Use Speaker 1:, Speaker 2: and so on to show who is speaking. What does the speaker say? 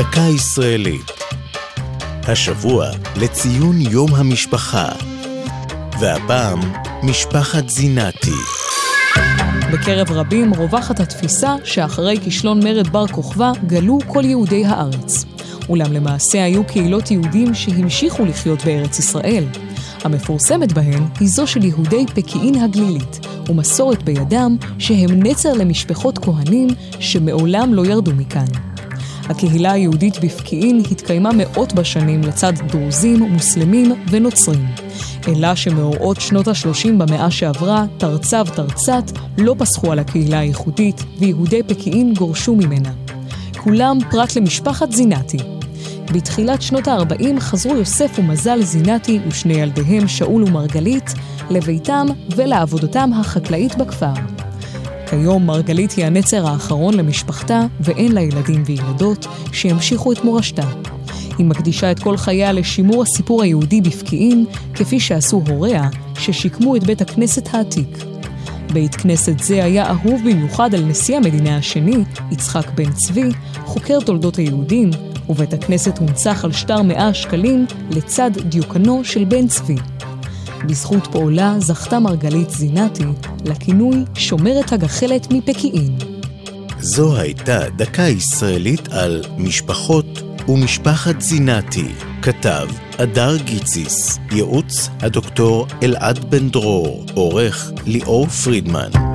Speaker 1: דקה ישראלית. השבוע לציון יום המשפחה. והפעם, משפחת זינתי.
Speaker 2: בקרב רבים רווחת התפיסה שאחרי כישלון מרד בר כוכבא גלו כל יהודי הארץ. אולם למעשה היו קהילות יהודים שהמשיכו לחיות בארץ ישראל. המפורסמת בהן היא זו של יהודי פקיעין הגלילית, ומסורת בידם שהם נצר למשפחות כהנים שמעולם לא ירדו מכאן. הקהילה היהודית בפקיעין התקיימה מאות בשנים לצד דרוזים, מוסלמים ונוצרים. אלא שמאורעות שנות ה-30 במאה שעברה, תרצה ותרצת לא פסחו על הקהילה הייחודית, ויהודי פקיעין גורשו ממנה. כולם פרט למשפחת זינתי. בתחילת שנות ה-40 חזרו יוסף ומזל זינתי ושני ילדיהם, שאול ומרגלית, לביתם ולעבודתם החקלאית בכפר. כיום מרגלית היא הנצר האחרון למשפחתה, ואין לה ילדים וילדות שימשיכו את מורשתה. היא מקדישה את כל חייה לשימור הסיפור היהודי בפקיעין, כפי שעשו הוריה, ששיקמו את בית הכנסת העתיק. בית כנסת זה היה אהוב במיוחד על נשיא המדינה השני, יצחק בן צבי, חוקר תולדות היהודים, ובית הכנסת הונצח על שטר מאה שקלים לצד דיוקנו של בן צבי. בזכות פעולה זכתה מרגלית זינתי לכינוי שומרת הגחלת מפקיעין.
Speaker 1: זו הייתה דקה ישראלית על משפחות ומשפחת זינתי. כתב אדר גיציס, ייעוץ הדוקטור אלעד בן דרור, עורך ליאור פרידמן.